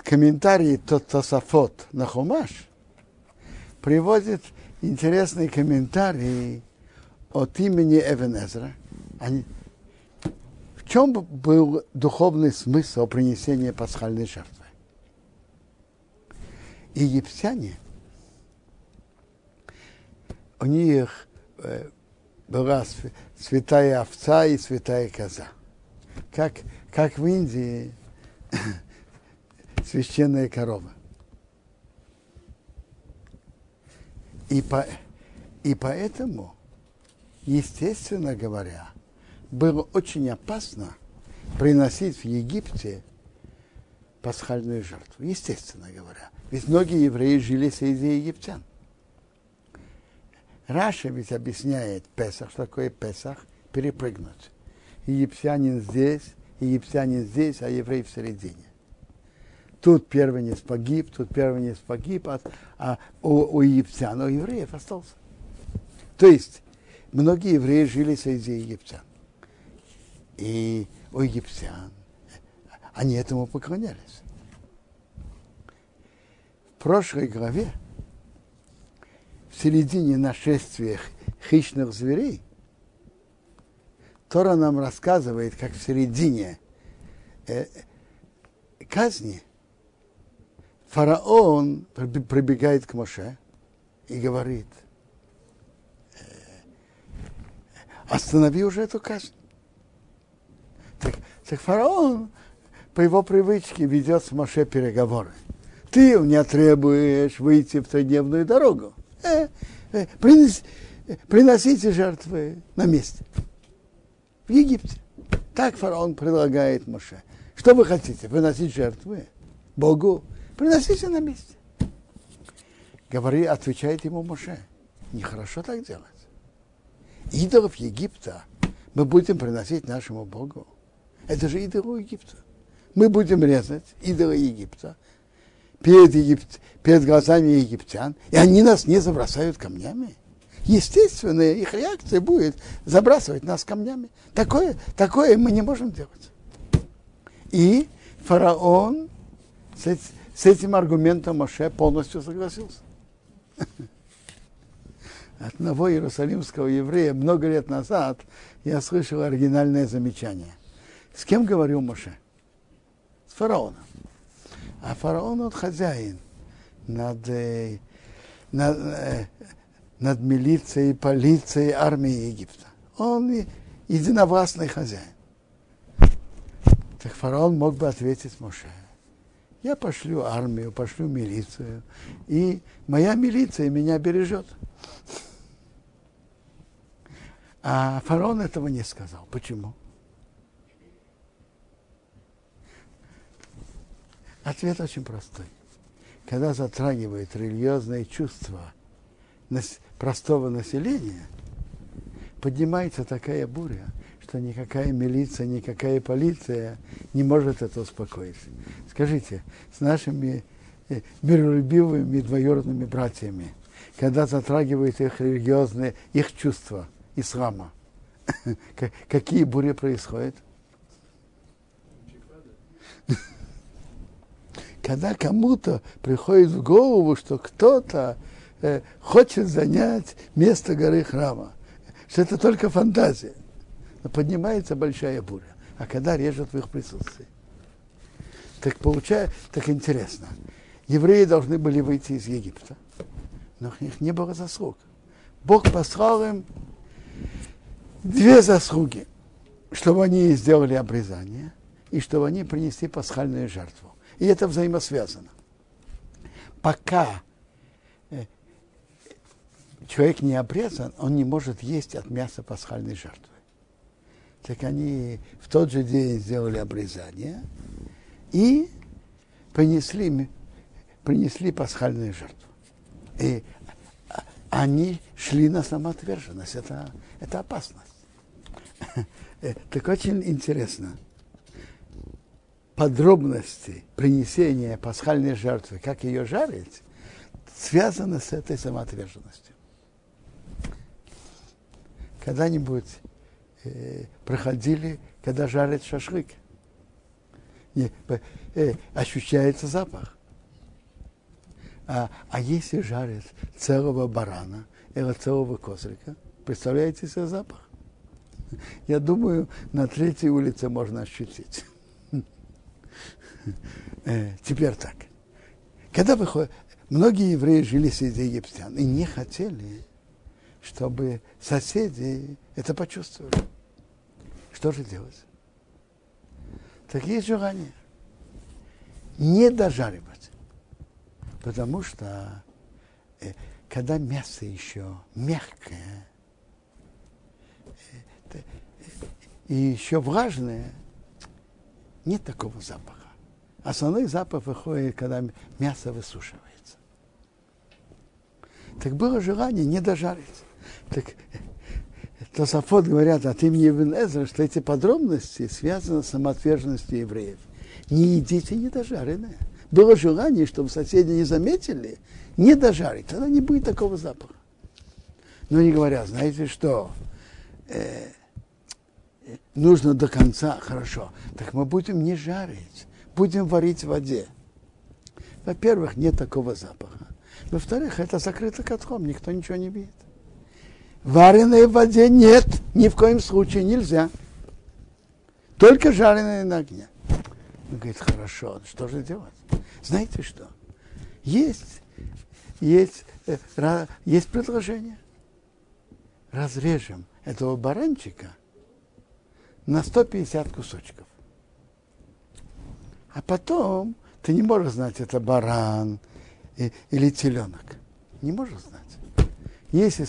Комментарий Тософот на Хумаш приводит интересный комментарий от имени Эвенезра. Они, в чем был духовный смысл принесения пасхальной жертвы? Египтяне, у них была святая овца и святая коза. Как, как в Индии священная корова. И, по, и поэтому, естественно говоря, было очень опасно приносить в Египте пасхальную жертву. Естественно говоря. Ведь многие евреи жили среди египтян. Раша ведь объясняет Песах, что такое Песах, перепрыгнуть. Египтянин здесь, египтянин здесь, а еврей в середине. Тут первенец погиб, тут первенец погиб, а, а у, у египтян, у евреев остался. То есть многие евреи жили среди египтян. И у египтян они этому поклонялись. В прошлой главе в середине нашествия хищных зверей, Тора нам рассказывает, как в середине э, казни фараон прибегает к Моше и говорит, э, останови уже эту казнь. Так, так фараон по его привычке ведет с Моше переговоры. Ты у меня требуешь выйти в трехдневную дорогу э, э, принес, приносите жертвы на месте. В Египте. Так фараон предлагает Моше. Что вы хотите? Выносить жертвы Богу? Приносите на месте. Говори, отвечает ему Моше. Нехорошо так делать. Идолов Египта мы будем приносить нашему Богу. Это же идолы Египта. Мы будем резать идолы Египта, перед, Египт, перед глазами египтян, и они нас не забросают камнями. Естественно, их реакция будет забрасывать нас камнями. Такое, такое мы не можем делать. И фараон с, с этим аргументом Моше полностью согласился. Одного иерусалимского еврея много лет назад я слышал оригинальное замечание. С кем говорил Моше? С фараоном. А фараон он хозяин над, э, над, э, над милицией, полицией, армией Египта. Он единовластный хозяин. Так фараон мог бы ответить Моше. Я пошлю армию, пошлю милицию, и моя милиция меня бережет. А фараон этого не сказал. Почему? Ответ очень простой. Когда затрагивает религиозные чувства простого населения, поднимается такая буря, что никакая милиция, никакая полиция не может это успокоить. Скажите, с нашими э, миролюбивыми двоюродными братьями, когда затрагивает их религиозные, их чувства ислама, какие бури происходят? когда кому-то приходит в голову, что кто-то э, хочет занять место горы храма, что это только фантазия, но поднимается большая буря. А когда режут в их присутствии? Так получается, так интересно. Евреи должны были выйти из Египта, но у них не было заслуг. Бог послал им две заслуги, чтобы они сделали обрезание и чтобы они принесли пасхальную жертву. И это взаимосвязано. пока э, человек не обрезан, он не может есть от мяса пасхальной жертвы. Так они в тот же день сделали обрезание и принесли, принесли пасхальную жертву. И они шли на самоотверженность. Это, это опасность. Так очень интересно. Подробности принесения пасхальной жертвы, как ее жарить, связаны с этой самоотверженностью. Когда-нибудь э, проходили, когда жарят шашлык. Не, э, ощущается запах. А, а если жарят целого барана или целого козрика, представляете себе запах? Я думаю, на третьей улице можно ощутить. Э, теперь так. Когда выходит, многие евреи жили среди египтян и не хотели, чтобы соседи это почувствовали. Что же делать? Такие желания. Не дожаривать. Потому что э, когда мясо еще мягкое и еще влажное, нет такого запаха. Основной запах выходит, когда мясо высушивается. Так было желание не дожарить. Так Тософот говорят от имени Ибн что эти подробности связаны с самоотверженностью евреев. Не едите недожаренное. Было желание, чтобы соседи не заметили, не дожарить, тогда не будет такого запаха. Но они говорят, знаете что, э, нужно до конца, хорошо, так мы будем не жарить, будем варить в воде. Во-первых, нет такого запаха. Во-вторых, это закрыто котлом, никто ничего не видит. Вареной в воде нет, ни в коем случае нельзя. Только жареное на огне. Он говорит, хорошо, что же делать? Знаете что? Есть, есть, э, есть предложение. Разрежем этого баранчика на 150 кусочков. А потом ты не можешь знать, это баран или теленок. Не можешь знать. Если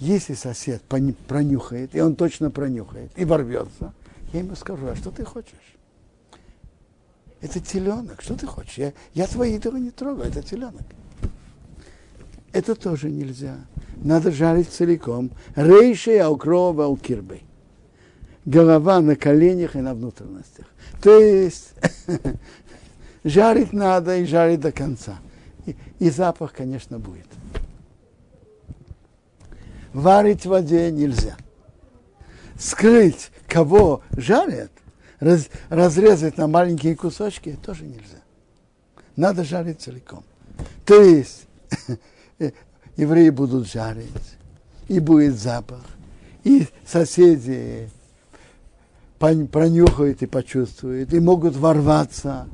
если сосед пронюхает, и он точно пронюхает, и ворвется, я ему скажу, а что ты хочешь? Это теленок, что ты хочешь? Я, я твои идолы не трогаю, это теленок. Это тоже нельзя. Надо жарить целиком. Рейшей аукрова аукирбей. Голова на коленях и на внутренностях. То есть жарить надо и жарить до конца. И, и запах, конечно, будет варить в воде нельзя. Скрыть, кого жарят, раз, разрезать на маленькие кусочки тоже нельзя. Надо жарить целиком. То есть евреи будут жарить, и будет запах, и соседи пронюхают и почувствуют, и могут ворваться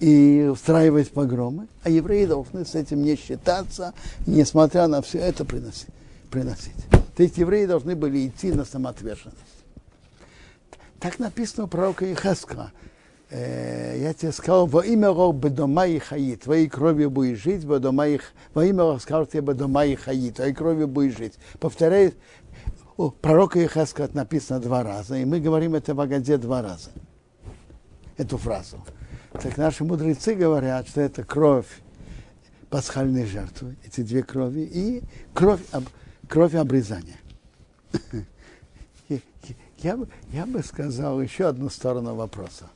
и устраивать погромы, а евреи должны с этим не считаться, несмотря на все это приносить приносить. То есть евреи должны были идти на самоотверженность. Так написано у пророка Ихаскала. Э, я тебе сказал, во имя Рог бедома и хаит, твоей кровью будешь жить, во, дома их, во имя Рог сказал тебе бедома и хаит, твоей кровью будешь жить. Повторяет, у пророка Ихаска написано два раза, и мы говорим это в Агаде два раза, эту фразу. Так наши мудрецы говорят, что это кровь пасхальной жертвы, эти две крови, и кровь кровь обрезания. Я, я бы сказал еще одну сторону вопроса.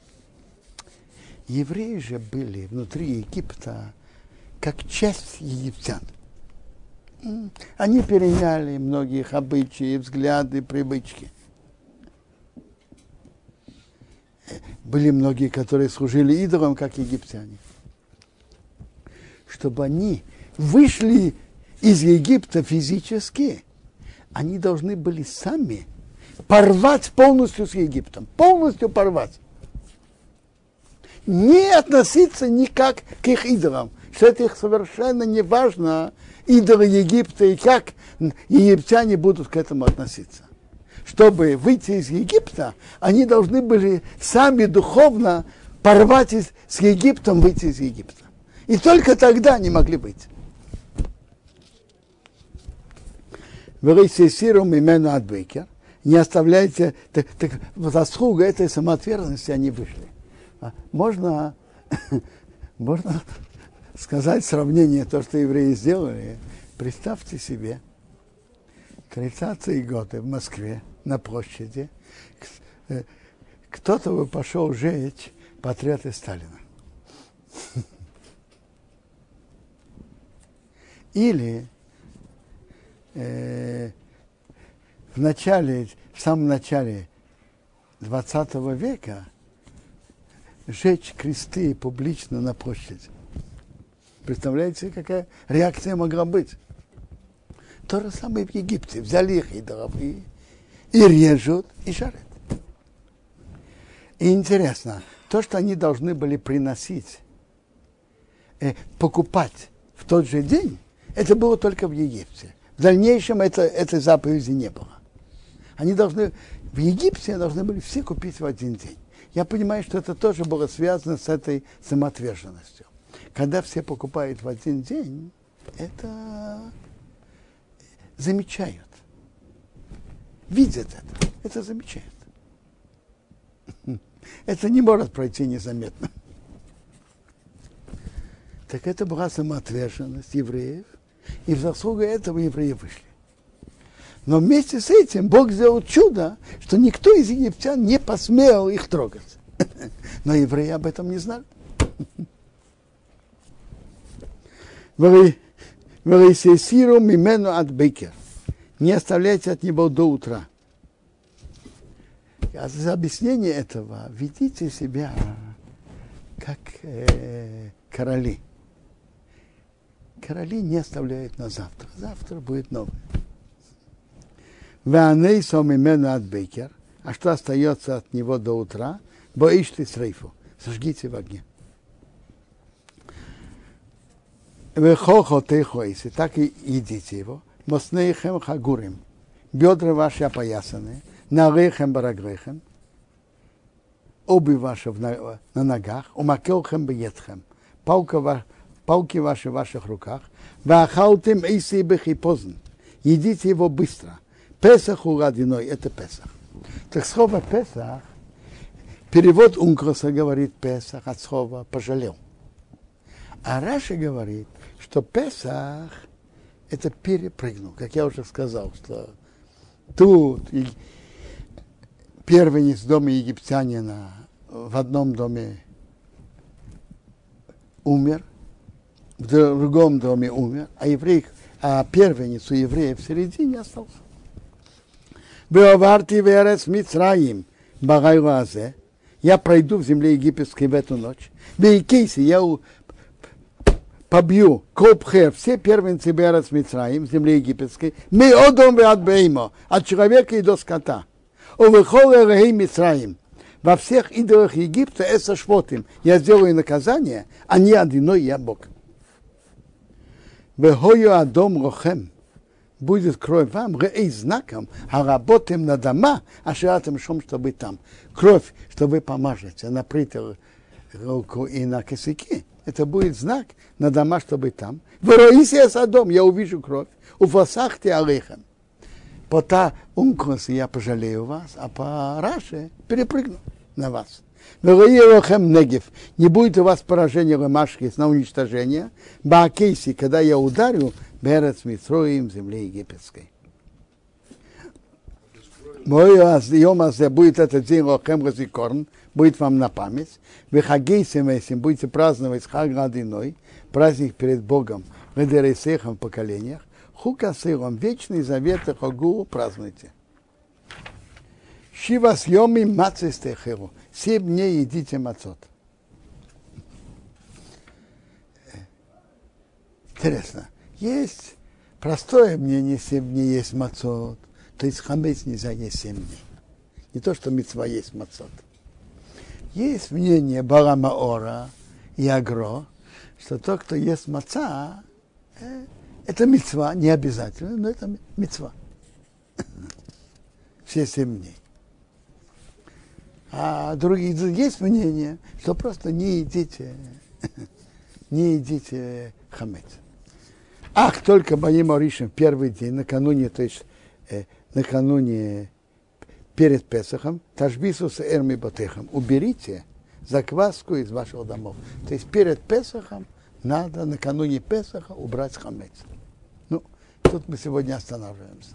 Евреи же были внутри Египта как часть египтян. Они переняли многих обычаи, взгляды, привычки. Были многие, которые служили идолам, как египтяне. Чтобы они вышли из Египта физически, они должны были сами порвать полностью с Египтом, полностью порвать. Не относиться никак к их идолам, что это их совершенно не важно, идолы Египта и как египтяне будут к этому относиться. Чтобы выйти из Египта, они должны были сами духовно порвать из, с Египтом, выйти из Египта. И только тогда они могли быть. Вырейсисирум имену от Бейкер. Не оставляйте, так, так заслуга этой самоотверженности они вышли. А можно, можно сказать сравнение, то, что евреи сделали. Представьте себе, 30-е годы в Москве на площади э, кто-то бы пошел жечь портреты Сталина. Или э, в начале, в самом начале 20 века сжечь кресты публично на площади. Представляете, какая реакция могла быть? То же самое в Египте. Взяли их и дровы, и режут, и жарят. И интересно, то, что они должны были приносить, э, покупать в тот же день, это было только в Египте. В дальнейшем это, этой заповеди не было. Они должны, в Египте должны были все купить в один день. Я понимаю, что это тоже было связано с этой самоотверженностью. Когда все покупают в один день, это замечают. Видят это. Это замечают. Это не может пройти незаметно. Так это была самоотверженность евреев, и в заслугу этого евреи вышли. Но вместе с этим Бог сделал чудо, что никто из египтян не посмел их трогать. Но евреи об этом не знали. Варисесиру мимену от бейкер. Не оставляйте от него до утра. А за объяснение этого ведите себя как э, короли короли не оставляют на завтра. Завтра будет новый. Ваней именно от бейкер. А что остается от него до утра? Боишь ты срейфу. Сожгите в огне. Вехохо техоиси, так и едите его. Моснейхем хагурим. Бедра ваши опоясаны. Нарейхем барагрейхем. Обувь ваша на, на ногах. Умакелхем беетхем. Палка палки ваши в ваших руках. Вахалтим эйси бехипозн. Едите его быстро. Песах у родиной, это Песах. Так слово Песах, перевод Ункроса говорит Песах от слова пожалел. А Раши говорит, что Песах это перепрыгнул, как я уже сказал, что тут первенец дома египтянина в одном доме умер, в другом доме умер, а еврей, а первенец у евреев в середине остался. Беоварти верес Мицраим, Багайлазе, я пройду в земле египетской в эту ночь. Бейкейси, я побью Копхер, все первенцы Берец Мицраим, в земле египетской, мы одом от Беймо, от человека и до скота. Увыхоле Рей Мицраим, во всех идолах Египта, это швотим, я сделаю наказание, а не одиной я Бог. Вехою Адом Рохем будет кровь вам, рей знаком, а работаем на дома, а ширатым шум, чтобы там. Кровь, что вы помажете на притер руку и на косяки. Это будет знак на дома, чтобы там. В Роисия Садом я увижу кровь. У Фасахте Алейхем. По та ункос я пожалею вас, а по Раше перепрыгну на вас. Негев. Не будет у вас поражения Ламашки на уничтожение. Баакейси, когда я ударю Берец Митроим, земле египетской. Мой Йомазе будет этот день Лохем Газикорн, будет вам на память. Вы хагейсим этим будете праздновать Хаг Радиной, праздник перед Богом, в Эдересехам поколениях. Хука Силом, вечный завет Хагу празднуйте. Шива съеми мацистехеру семь дней едите мацот. Интересно, есть простое мнение, семь дней есть мацот, то есть хамец нельзя есть семь дней. Не то, что мецва есть мацот. Есть мнение Барама Ора и Агро, что тот, кто ест маца, э, это мецва, не обязательно, но это мецва. Все семь дней. А другие есть мнение, что просто не едите не едите хамец. Ах, только моим оришем первый день, накануне, то есть э, накануне перед Песохом, тажбису с эрми батехом, уберите закваску из ваших домов. То есть перед Песохом надо накануне Песоха убрать хамец. Ну, тут мы сегодня останавливаемся.